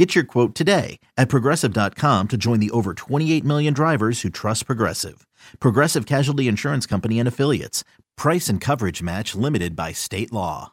Get your quote today at progressive.com to join the over 28 million drivers who trust Progressive. Progressive Casualty Insurance Company and Affiliates. Price and coverage match limited by state law.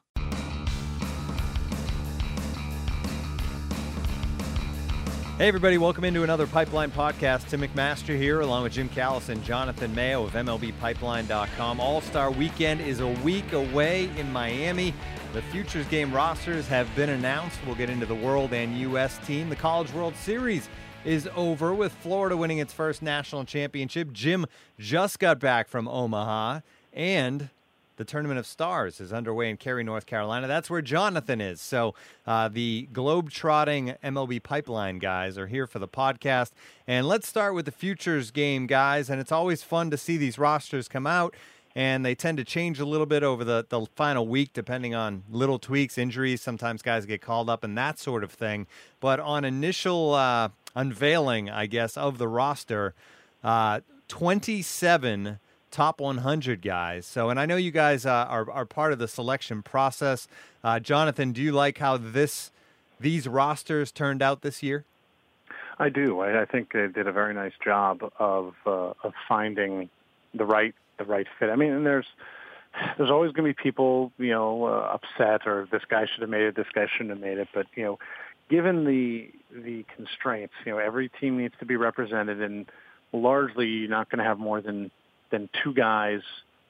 Hey, everybody, welcome into another Pipeline podcast. Tim McMaster here, along with Jim Callis and, Jonathan Mayo of MLBPipeline.com. All Star Weekend is a week away in Miami. The Futures Game rosters have been announced. We'll get into the World and U.S. team. The College World Series is over with Florida winning its first national championship. Jim just got back from Omaha, and the Tournament of Stars is underway in Cary, North Carolina. That's where Jonathan is. So uh, the globe-trotting MLB pipeline guys are here for the podcast. And let's start with the futures game, guys. And it's always fun to see these rosters come out. And they tend to change a little bit over the, the final week, depending on little tweaks, injuries. Sometimes guys get called up and that sort of thing. But on initial uh, unveiling, I guess, of the roster, uh, 27 top 100 guys. So, and I know you guys uh, are are part of the selection process. Uh, Jonathan, do you like how this these rosters turned out this year? I do. I, I think they did a very nice job of uh, of finding the right the right fit. I mean, and there's there's always going to be people, you know, uh, upset or this guy should have made it, this guy shouldn't have made it. But you know, given the the constraints, you know, every team needs to be represented, and largely you're not going to have more than than two guys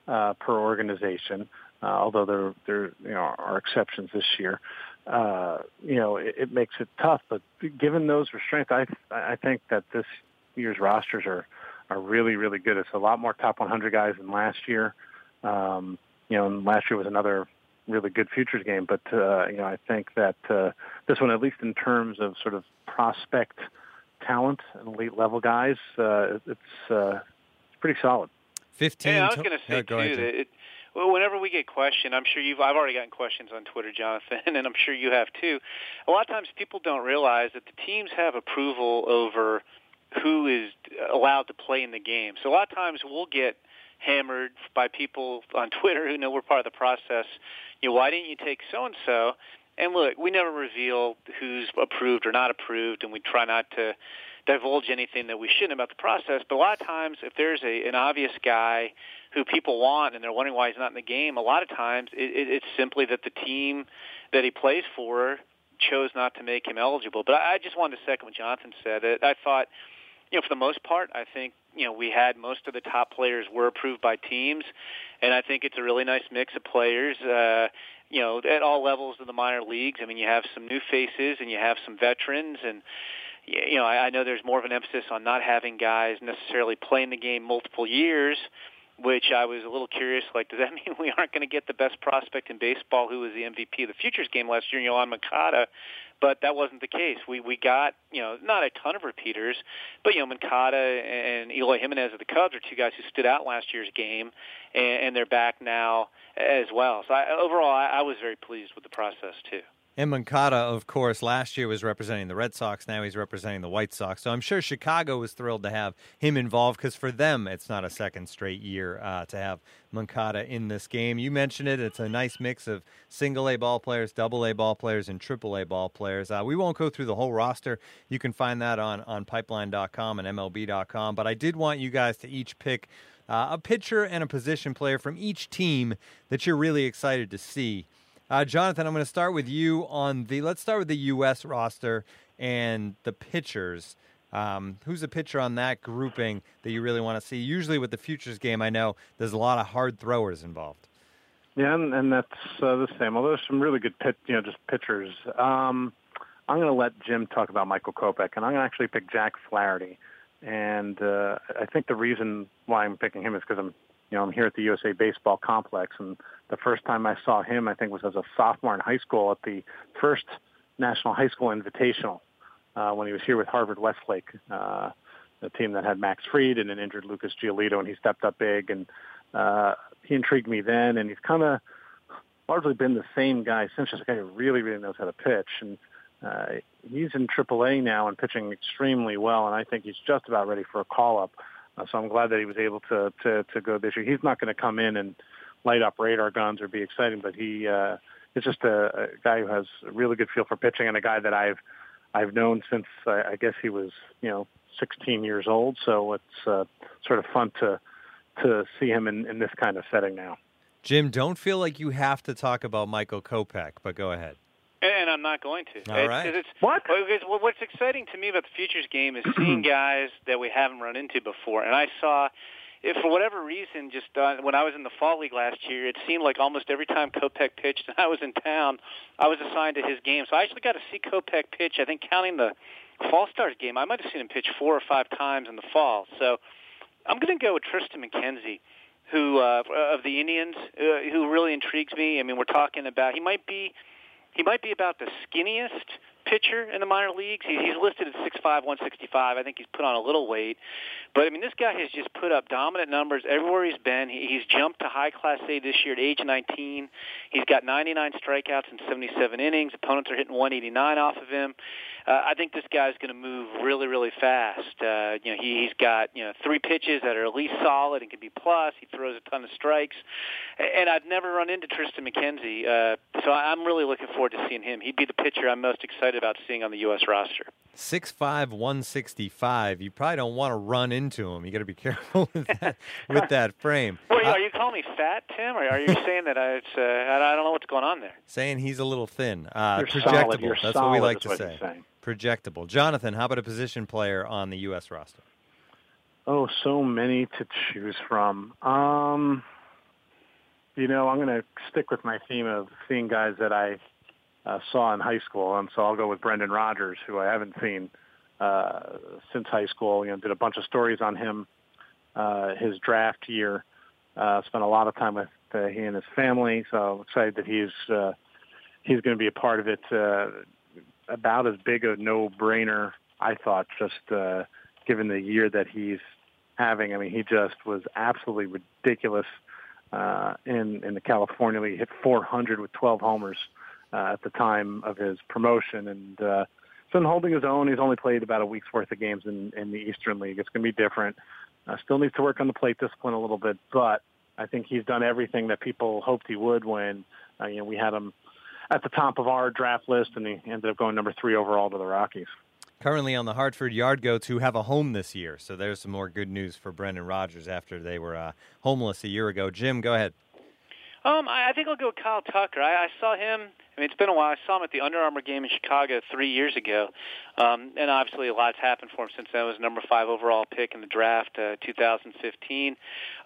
uh, per organization. Uh, although there there you know are exceptions this year, uh, you know it, it makes it tough. But given those restraints, I I think that this year's rosters are are really really good. It's a lot more top 100 guys than last year. Um, you know, and last year was another really good futures game. But uh, you know, I think that uh, this one, at least in terms of sort of prospect talent and elite level guys, uh, it's uh, it's pretty solid. Fifteen. Yeah, I was going to say yeah, too ahead, that it, well, whenever we get questioned, I'm sure you've. I've already gotten questions on Twitter, Jonathan, and I'm sure you have too. A lot of times, people don't realize that the teams have approval over who is allowed to play in the game. So a lot of times, we'll get hammered by people on Twitter who know we're part of the process. You know, why didn't you take so and so? And look, we never reveal who's approved or not approved, and we try not to divulge anything that we shouldn't about the process. But a lot of times, if there's a, an obvious guy who people want and they're wondering why he's not in the game, a lot of times it, it, it's simply that the team that he plays for chose not to make him eligible. But I, I just wanted to second what Jonathan said. I thought, you know, for the most part, I think you know we had most of the top players were approved by teams, and I think it's a really nice mix of players. Uh, you know, at all levels of the minor leagues. I mean, you have some new faces and you have some veterans, and you know, I, I know there's more of an emphasis on not having guys necessarily playing the game multiple years, which I was a little curious. Like, does that mean we aren't going to get the best prospect in baseball, who was the MVP of the Futures game last year, Yoan Moncada? But that wasn't the case. We we got you know not a ton of repeaters, but you know Moncada and Eloy Jimenez of the Cubs are two guys who stood out last year's game, and, and they're back now as well. So I, overall, I, I was very pleased with the process too. And of course, last year was representing the Red Sox. Now he's representing the White Sox. So I'm sure Chicago was thrilled to have him involved because for them, it's not a second straight year uh, to have Moncada in this game. You mentioned it. It's a nice mix of single A ball players, double A ball players, and triple A ball players. Uh, we won't go through the whole roster. You can find that on, on pipeline.com and MLB.com. But I did want you guys to each pick uh, a pitcher and a position player from each team that you're really excited to see. Uh, Jonathan, I'm going to start with you on the. Let's start with the U.S. roster and the pitchers. Um, who's a pitcher on that grouping that you really want to see? Usually with the futures game, I know there's a lot of hard throwers involved. Yeah, and, and that's uh, the same. Although there's some really good pit, you know, just pitchers. Um, I'm going to let Jim talk about Michael Kopech, and I'm going to actually pick Jack Flaherty. And uh, I think the reason why I'm picking him is because I'm you know, I'm here at the USA Baseball Complex, and the first time I saw him, I think, was as a sophomore in high school at the first National High School Invitational uh, when he was here with Harvard Westlake, uh, the team that had Max Fried and an injured Lucas Giolito, and he stepped up big. And uh, he intrigued me then, and he's kind of largely been the same guy since. Just a guy who really, really knows how to pitch, and uh, he's in AAA now and pitching extremely well. And I think he's just about ready for a call up. So I'm glad that he was able to to to go this year. He's not going to come in and light up radar guns or be exciting, but he uh, is just a, a guy who has a really good feel for pitching and a guy that I've I've known since I, I guess he was you know 16 years old. So it's uh, sort of fun to to see him in, in this kind of setting now. Jim, don't feel like you have to talk about Michael Kopech, but go ahead. And I'm not going to. All it's, right. It's, what? What's exciting to me about the futures game is seeing guys that we haven't run into before. And I saw, if for whatever reason, just uh, when I was in the fall league last year, it seemed like almost every time Kopech pitched and I was in town, I was assigned to his game. So I actually got to see Kopech pitch. I think counting the Fall Stars game, I might have seen him pitch four or five times in the fall. So I'm going to go with Triston McKenzie who uh, of the Indians, uh, who really intrigues me. I mean, we're talking about he might be he might be about the skinniest pitcher in the minor leagues. He, he's listed at 6'5", 165. I think he's put on a little weight. But, I mean, this guy has just put up dominant numbers everywhere he's been. He, he's jumped to high Class A this year at age 19. He's got 99 strikeouts in 77 innings. Opponents are hitting 189 off of him. Uh, I think this guy's going to move really, really fast. Uh, you know, he, he's got you know three pitches that are at least solid and can be plus. He throws a ton of strikes, and I've never run into Triston McKenzie, uh, so I'm really looking forward to seeing him. He'd be the pitcher I'm most excited about seeing on the U.S. roster. Six five, one sixty five. You probably don't want to run into him. You got to be careful with that with that frame. Wait, uh, are you calling me fat, Tim, or are you saying that I, it's, uh, I don't know what's going on there? Saying he's a little thin. Uh, You're projectable. Solid. You're That's solid what we like to what say. Projectable. Jonathan, how about a position player on the U.S. roster? Oh, so many to choose from. Um, you know, I'm going to stick with my theme of seeing guys that I uh, saw in high school, and so I'll go with Brendan Rodgers, who I haven't seen uh, since high school. You know, did a bunch of stories on him uh, his draft year. Uh, spent a lot of time with uh, he and his family, so excited that he's uh, he's going to be a part of it. Uh, about as big a no-brainer, I thought, just uh, given the year that he's having. I mean, he just was absolutely ridiculous uh, in in the California League. He hit 400 with 12 homers uh, at the time of his promotion, and uh, been holding his own. He's only played about a week's worth of games in, in the Eastern League. It's going to be different. Uh, still needs to work on the plate discipline a little bit, but I think he's done everything that people hoped he would when uh, you know we had him at the top of our draft list, and he ended up going number three overall to the Rockies. Currently on the Hartford Yard Goats, who have a home this year. So there's some more good news for Brendan Rodgers after they were uh, homeless a year ago. Jim, go ahead. Um, I, I think I'll go with Kyle Tucker. I, I saw him I mean, it's been a while. I saw him at the Under Armour game in Chicago three years ago, um, and obviously a lot's happened for him since then. He was number five overall pick in the draft, uh, 2015.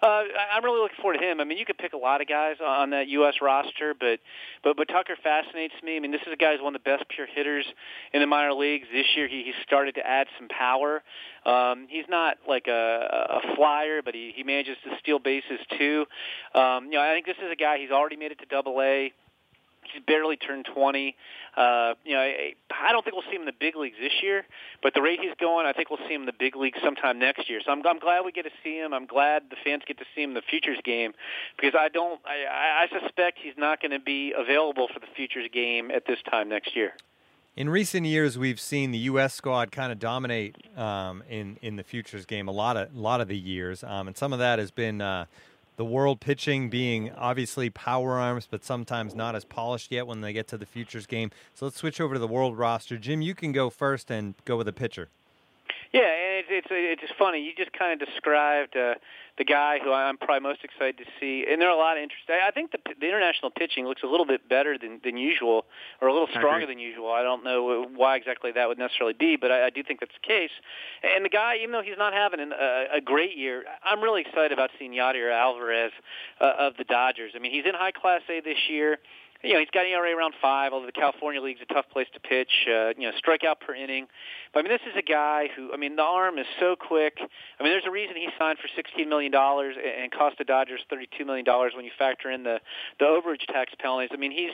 Uh, I'm really looking forward to him. I mean, you could pick a lot of guys on that U.S. roster, but but but Tucker fascinates me. I mean, this is a guy who's one of the best pure hitters in the minor leagues. This year, he, he started to add some power. Um, he's not like a, a flyer, but he, he manages to steal bases too. Um, you know, I think this is a guy. He's already made it to Double A he's barely turned 20. Uh, you know, I, I don't think we'll see him in the big leagues this year, but the rate he's going, I think we'll see him in the big leagues sometime next year. So I'm, I'm glad we get to see him. I'm glad the fans get to see him in the futures game because I don't, I, I suspect he's not going to be available for the futures game at this time next year. In recent years, we've seen the U.S. squad kind of dominate um, in in the futures game a lot of a lot of the years, um, and some of that has been uh, the world pitching being obviously power arms, but sometimes not as polished yet when they get to the futures game. So let's switch over to the world roster. Jim, you can go first and go with a pitcher. Yeah, and it's it's it's funny. You just kind of described uh, the guy who I'm probably most excited to see, and there are a lot of interest. I think the the international pitching looks a little bit better than than usual, or a little stronger than usual. I don't know why exactly that would necessarily be, but I, I do think that's the case. And the guy, even though he's not having an, a, a great year, I'm really excited about seeing Yadier Alvarez uh, of the Dodgers. I mean, he's in high class A this year you know, he's got ERA around five, although the California League's a tough place to pitch. Uh, you know, strikeout per inning. But I mean, this is a guy who, I mean, the arm is so quick. I mean, there's a reason he signed for $16 million and cost the Dodgers $32 million when you factor in the the overage tax penalties. I mean, he's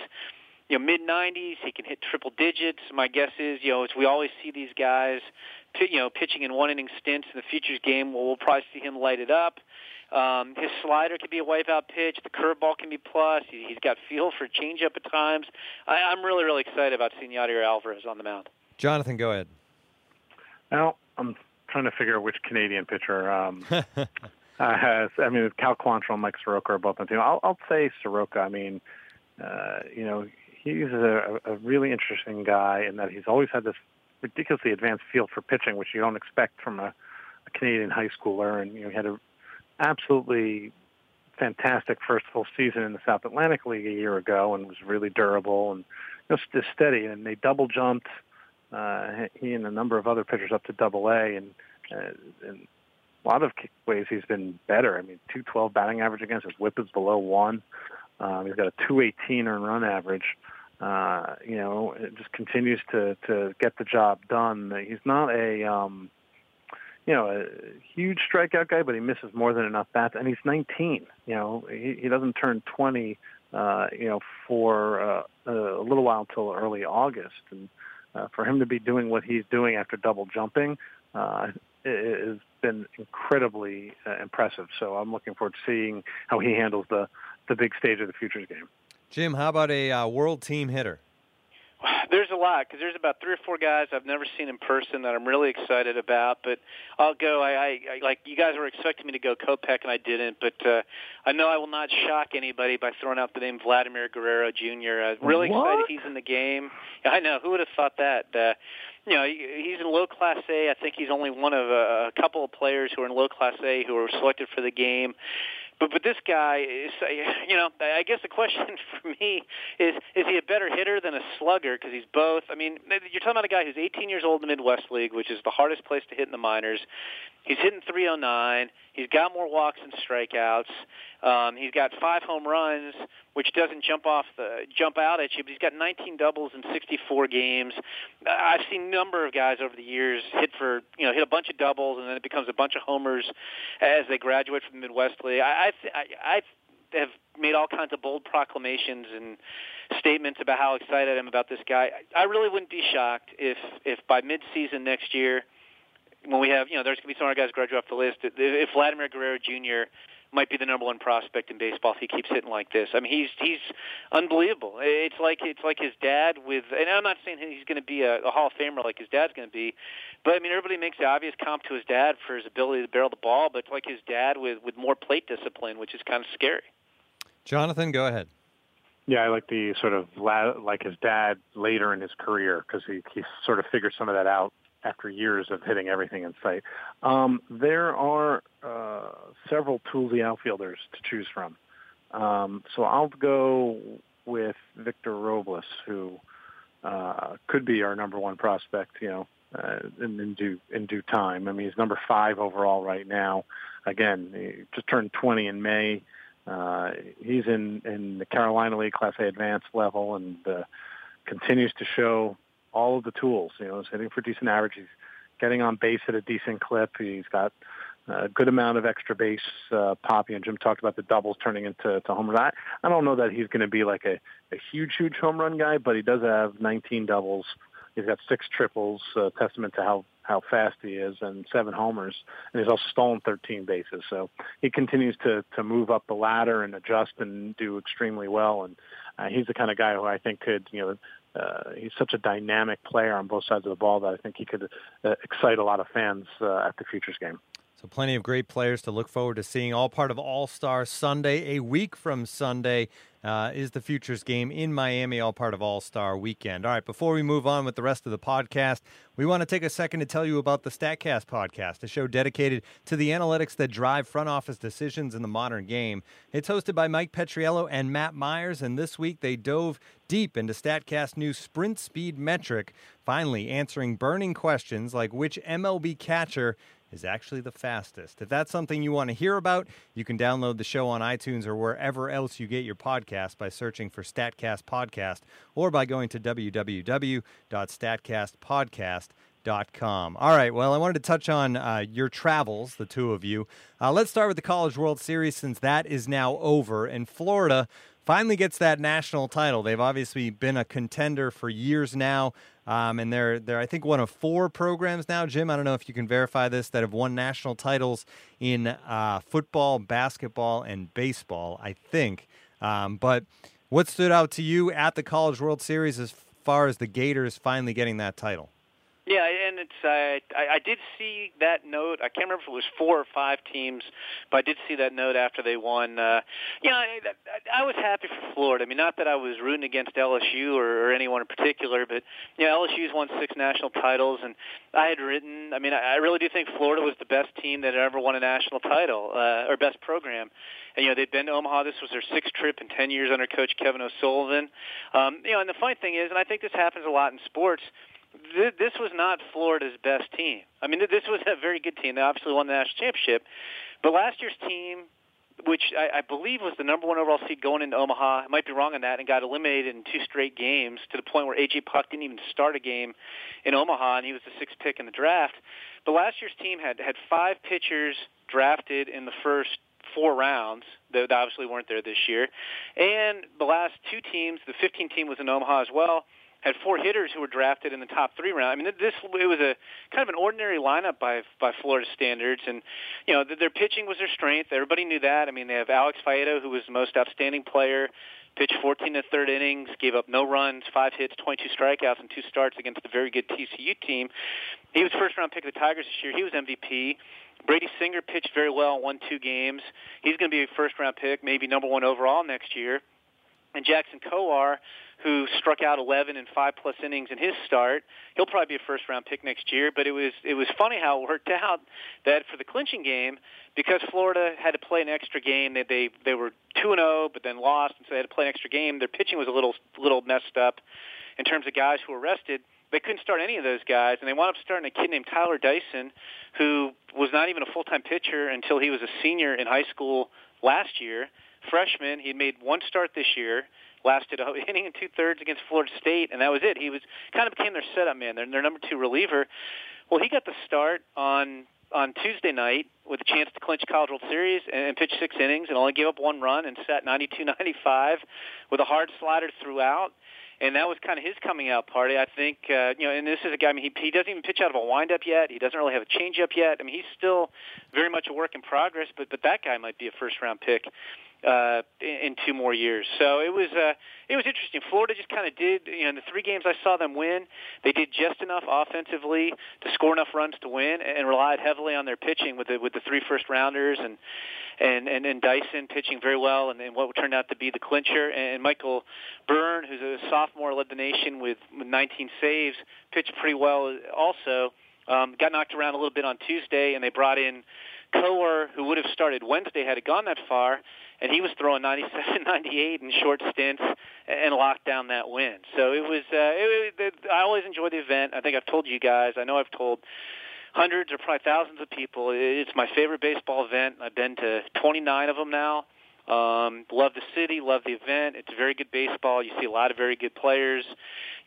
you know mid 90s. He can hit triple digits. My guess is, you know, as we always see these guys, you know, pitching in one inning stints in the futures game. Well, we'll probably see him light it up. Um, his slider can be a wipeout pitch. The curveball can be plus. He, he's got feel for changeup at times. I, I'm really, really excited about seeing Yadier Alvarez on the mound. Jonathan, go ahead. Now I'm trying to figure out which Canadian pitcher um, uh, has. I mean, Cal Quantrill and Mike Soroka are both on the team. I'll, I'll say Soroka. I mean, uh, you know, he's a, a really interesting guy in that he's always had this ridiculously advanced field for pitching, which you don't expect from a, a Canadian high schooler. And you know, he had a absolutely fantastic first full season in the South Atlantic League a year ago, and was really durable and just, steady. And they double jumped uh, he and a number of other pitchers up to Double A, and uh, in a lot of ways he's been better. I mean, 212 batting average against his WHIP is below one. Um, he's got a 218 earned run average. Uh, you know, it just continues to to get the job done. He's not a um, you know a huge strikeout guy, but he misses more than enough bats, and he's 19. You know, he, he doesn't turn 20. Uh, you know, for uh, a little while until early August, and uh, for him to be doing what he's doing after double jumping uh, has been incredibly uh, impressive. So I'm looking forward to seeing how he handles the the big stage of the futures game. Jim, how about a uh, world team hitter? There's a lot because there's about three or four guys I've never seen in person that I'm really excited about. But I'll go. I, I, I like you guys were expecting me to go Kopech and I didn't. But uh, I know I will not shock anybody by throwing out the name Vladimir Guerrero Jr. Uh, really what? excited he's in the game. I know who would have thought that. Uh, you know, he's in low class A. I think he's only one of a, a couple of players who are in low class A who are selected for the game. But but this guy is, you know, I guess the question for me is is he a better hitter than a slugger? Because he's both. I mean, you're talking about a guy who's 18 years old in the Midwest League, which is the hardest place to hit in the minors. He's hitting 309. He's got more walks and strikeouts. Um, he's got five home runs, which doesn't jump off the jump out at you. But he's got 19 doubles in 64 games. I've seen a number of guys over the years hit for you know hit a bunch of doubles, and then it becomes a bunch of homers as they graduate from the Midwest League. I I, I have made all kinds of bold proclamations and statements about how excited I am about this guy. I really wouldn't be shocked if if by midseason next year when we have, you know, there's going to be some other guys graduate off the list. If Vladimir Guerrero Jr. might be the number one prospect in baseball if he keeps hitting like this. I mean, he's he's unbelievable. It's like it's like his dad with, and I'm not saying he's going to be a, a Hall of Famer like his dad's going to be, but I mean, everybody makes the obvious comp to his dad for his ability to barrel the ball, but it's like his dad with with more plate discipline, which is kind of scary. Jonathan, go ahead. Yeah, I like the sort of like his dad later in his career because he he sort of figured some of that out after years of hitting everything in sight. Um, there are uh, several toolsy outfielders to choose from. Um, so I'll go with Victor Robles, who uh, could be our number one prospect, you know, uh, in, in due in due time. I mean, he's number five overall right now. Again, he just turned 20 in May. Uh, he's in in the Carolina League Class A advanced level and uh, continues to show all of the tools. You know, he's hitting for decent average. He's getting on base at a decent clip. He's got a good amount of extra base uh, poppy, and Jim talked about the doubles turning into to home runs. I, I don't know that he's going to be like a, a huge, huge home run guy, but he does have 19 doubles. He's got six triples, uh, testament to how how fast he is, and seven homers, and he's also stolen 13 bases. So he continues to to move up the ladder and adjust and do extremely well. And uh, he's the kind of guy who I think could you know uh, he's such a dynamic player on both sides of the ball that I think he could uh, excite a lot of fans uh, at the Futures game. So, plenty of great players to look forward to seeing. All part of All Star Sunday. A week from Sunday uh, is the Futures game in Miami, all part of All Star Weekend. All right, before we move on with the rest of the podcast, we want to take a second to tell you about the StatCast podcast, a show dedicated to the analytics that drive front office decisions in the modern game. It's hosted by Mike Petriello and Matt Meyers, and this week they dove deep into StatCast new sprint speed metric, finally answering burning questions like which MLB catcher is actually the fastest. If that's something you want to hear about, you can download the show on iTunes or wherever else you get your podcast by searching for StatCast Podcast or by going to www.statcastpodcast.com. All right, well, I wanted to touch on uh, your travels, the two of you. Uh, let's start with the College World Series since that is now over, and Florida finally gets that national title. They've obviously been a contender for years now. Um, and they're they're I think one of four programs now, Jim. I don't know if you can verify this that have won national titles in uh, football, basketball, and baseball. I think. Um, but what stood out to you at the College World Series as far as the Gators finally getting that title? Yeah, and it's uh, I, I did see that note. I can't remember if it was four or five teams, but I did see that note after they won. Uh, you I, I, I was happy for Florida. I mean, not that I was rooting against LSU or, or anyone in particular, but you know, LSU's won six national titles, and I had written. I mean, I, I really do think Florida was the best team that ever won a national title uh, or best program. And, you know, they've been to Omaha. This was their sixth trip in 10 years under Coach Kevin O'Sullivan. Um, you know, and the funny thing is, and I think this happens a lot in sports, this was not Florida's best team. I mean, this was a very good team. They obviously won the national championship, but last year's team, which I, I believe was the number one overall seed going into Omaha, I might be wrong on that, and got eliminated in two straight games to the point where AJ Puk didn't even start a game in Omaha, and he was the sixth pick in the draft. But last year's team had had five pitchers drafted in the first four rounds that obviously weren't there this year, and the last two teams, the 15 team was in Omaha as well had four hitters who were drafted in the top three round. I mean, this it was a kind of an ordinary lineup by by Florida standards, and you know their pitching was their strength. Everybody knew that. I mean, they have Alex Faedo, who was the most outstanding player, pitched 14 to third innings, gave up no runs, five hits, 22 strikeouts, and two starts against the very good TCU team. He was first round pick of the Tigers this year. He was MVP. Brady Singer pitched very well, won two games. He's going to be a first round pick, maybe number one overall next year. And Jackson Kowar who struck out 11 in five plus innings in his start. He'll probably be a first round pick next year. But it was it was funny how it worked out that for the clinching game, because Florida had to play an extra game, they they they were two and zero, oh, but then lost, and so they had to play an extra game. Their pitching was a little little messed up in terms of guys who were rested. They couldn't start any of those guys, and they wound up starting a kid named Tyler Dyson, who was not even a full time pitcher until he was a senior in high school last year. Freshman, he made one start this year lasted a inning and two thirds against Florida State, and that was it. He was kind of became their setup man, their, their number two reliever. Well, he got the start on on Tuesday night with a chance to clinch College World Series and, and pitch six innings and only gave up one run and sat 92-95 with a hard slider throughout. And that was kind of his coming out party. I think, uh, you know, and this is a guy. I mean, he, he doesn't even pitch out of a windup yet. He doesn't really have a changeup yet. I mean, he's still very much a work in progress. But but that guy might be a first round pick uh, in, in two more years. So it was uh, it was interesting. Florida just kind of did. You know, in the three games I saw them win, they did just enough offensively to score enough runs to win, and relied heavily on their pitching with the with the three first rounders and and and, and Dyson pitching very well, and, and what turned out to be the clincher. And Michael Byrne, who's a sophomore, led the nation with, with 19 saves, pitched pretty well also. Um, got knocked around a little bit on Tuesday, and they brought in Kowar, who would have started Wednesday had it gone that far and he was throwing 97, 98 in short stints and locked down that win. So it was. Uh, it, it, I always enjoy the event. I think I've told you guys. I know I've told hundreds or probably thousands of people. It's my favorite baseball event. I've been to 29 of them now. Um, love the city, love the event. It's very good baseball. You see a lot of very good players.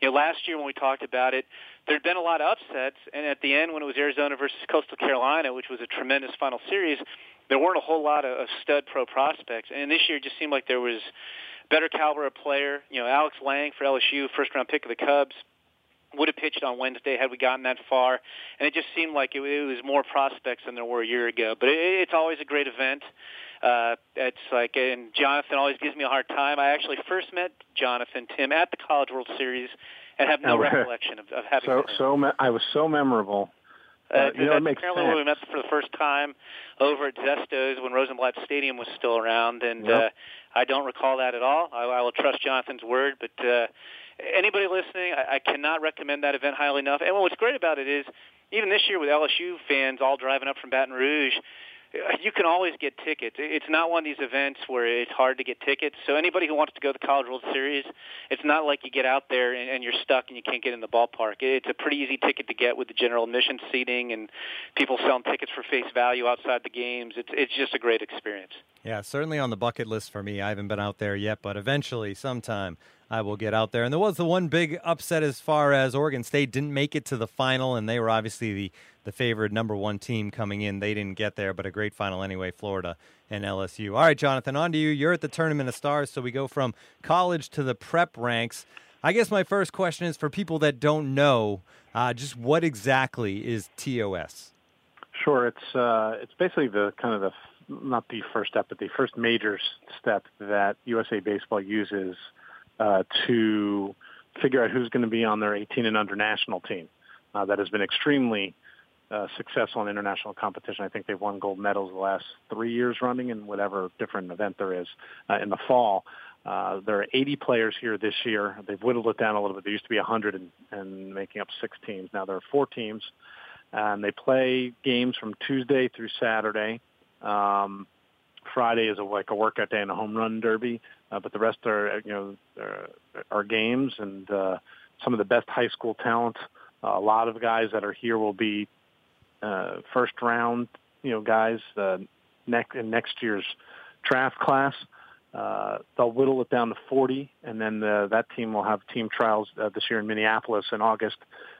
You know, last year when we talked about it, there'd been a lot of upsets, and at the end when it was Arizona versus Coastal Carolina, which was a tremendous final series, there weren't a whole lot of, of stud pro prospects. And this year it just seemed like there was better caliber of player. You know, Alex Lange for LSU, first round pick of the Cubs, would have pitched on Wednesday had we gotten that far. And it just seemed like it, it was more prospects than there were a year ago. But it, it's always a great event. Uh, it's like, and Jonathan always gives me a hard time. I actually first met Jonathan Tim at the College World Series and have no recollection of, of having. So, so me- I was so memorable. Uh, you know, it makes apparently sense. we met for the first time over at Zesto's when Rosenblatt Stadium was still around, and yep. uh, I don't recall that at all. I, I will trust Jonathan's word, but uh, anybody listening, I, I cannot recommend that event highly enough. And what's great about it is, even this year with LSU fans all driving up from Baton Rouge, you can always get tickets. It's not one of these events where it's hard to get tickets. So anybody who wants to go to the College World Series, it's not like you get out there and, and you're stuck and you can't get in the ballpark. It's a pretty easy ticket to get with the general admission seating and people selling tickets for face value outside the games. It's it's just a great experience. Yeah, certainly on the bucket list for me. I haven't been out there yet, but eventually, sometime, I will get out there. And there was the one big upset as far as Oregon State didn't make it to the final, and they were obviously the, the favored number one team coming in. They didn't get there, but a great final anyway, Florida and LSU. All right, Jonathan, on to you. You're at the Tournament of Stars, so we go from college to the prep ranks. I guess my first question is for people that don't know, uh, just what exactly is TOS? Sure, it's uh, it's basically the kind of the not the first step, but the first major step that USA Baseball uses uh, to figure out who's going to be on their 18 and under national team. Uh, that has been extremely uh, successful in international competition. I think they've won gold medals the last three years running in whatever different event there is uh, in the fall. Uh, there are 80 players here this year. They've whittled it down a little bit. There used to be 100 and, and making up six teams. Now there are four teams, and they play games from Tuesday through Saturday. Um, Friday is a, like a workout day and a home run derby, uh, but the rest are you know are, are games and uh, some of the best high school talent. Uh, a lot of guys that are here will be uh, first round, you know, guys uh, next in next year's draft class. Uh, they'll whittle it down to 40, and then the, that team will have team trials uh, this year in Minneapolis in August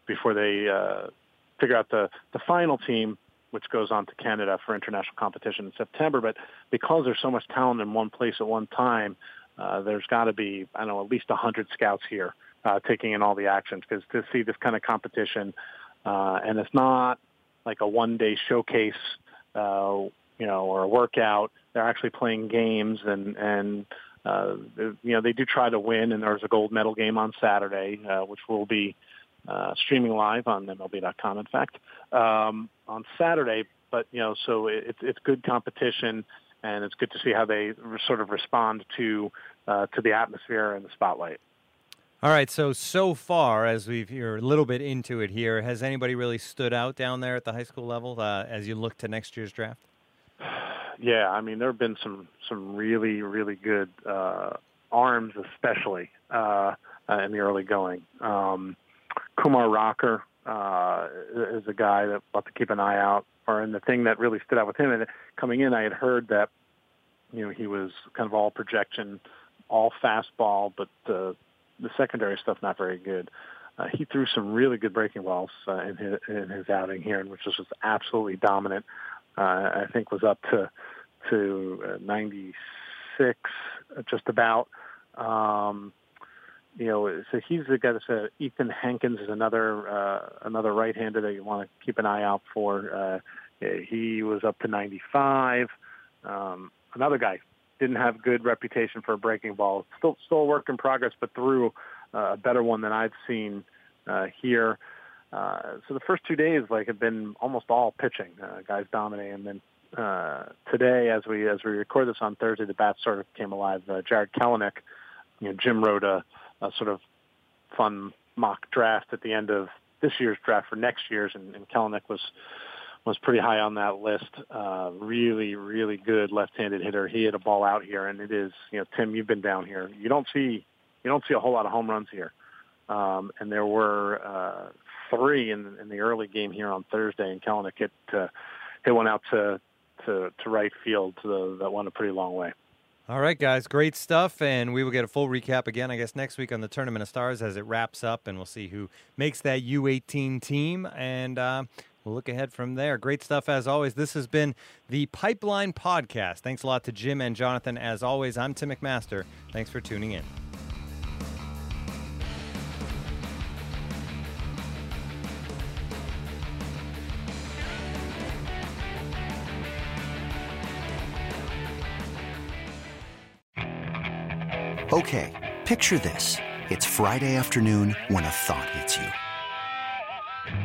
before they uh, figure out the the final team which goes on to Canada for international competition in September. But because there's so much talent in one place at one time, uh, there's got to be, I don't know, at least 100 scouts here uh, taking in all the actions because to see this kind of competition, uh, and it's not like a one-day showcase, uh, you know, or a workout. They're actually playing games and and uh, you know they do try to win. And there's a gold medal game on Saturday, uh, which will be uh, streaming live on MLB.com. In fact, um, on Saturday. But you know, so it's it's good competition, and it's good to see how they sort of respond to uh, to the atmosphere and the spotlight. All right, so so far as we've you're a little bit into it here, has anybody really stood out down there at the high school level uh, as you look to next year's draft? Yeah, I mean there have been some some really really good uh, arms, especially uh, in the early going. Um, Kumar Rocker uh, is a guy that we'll to keep an eye out for. And the thing that really stood out with him, and coming in, I had heard that you know he was kind of all projection, all fastball, but the secondary stuff not very good. Uh, he threw some really good breaking balls uh, in his in his outing here, which was just absolutely dominant. Uh, I think was up to to uh, 96, just about. Um, you know, so he's the guy that said Ethan Hankins is another uh, another right-hander that you want to keep an eye out for. Uh, he was up to 95. Um, another guy didn't have good reputation for breaking ball. Still, still a work in progress, but threw uh, a better one than I've seen uh, here. Uh, so the first two days, like, have been almost all pitching. Uh, guys dominating, and then uh, today, as we as we record this on Thursday, the bats sort of came alive. Uh, Jarred Kelenic, you know, Jim wrote a a sort of fun mock draft at the end of this year's draft for next year's, and, and Kelenic was was pretty high on that list. Uh, really, really good left-handed hitter. He hit a ball out here, and it is, you know, Tim, you've been down here. You don't see you don't see a whole lot of home runs here, um, and there were uh, three in, in the early game here on Thursday, and Kelenic hit uh, hit one out to to, to right field to that went a pretty long way. All right, guys, great stuff. And we will get a full recap again, I guess, next week on the Tournament of Stars as it wraps up, and we'll see who makes that U18 team. And uh, we'll look ahead from there. Great stuff as always. This has been the Pipeline Podcast. Thanks a lot to Jim and Jonathan. As always, I'm Tim McMaster. Thanks for tuning in. Okay, picture this. It's Friday afternoon when a thought hits you.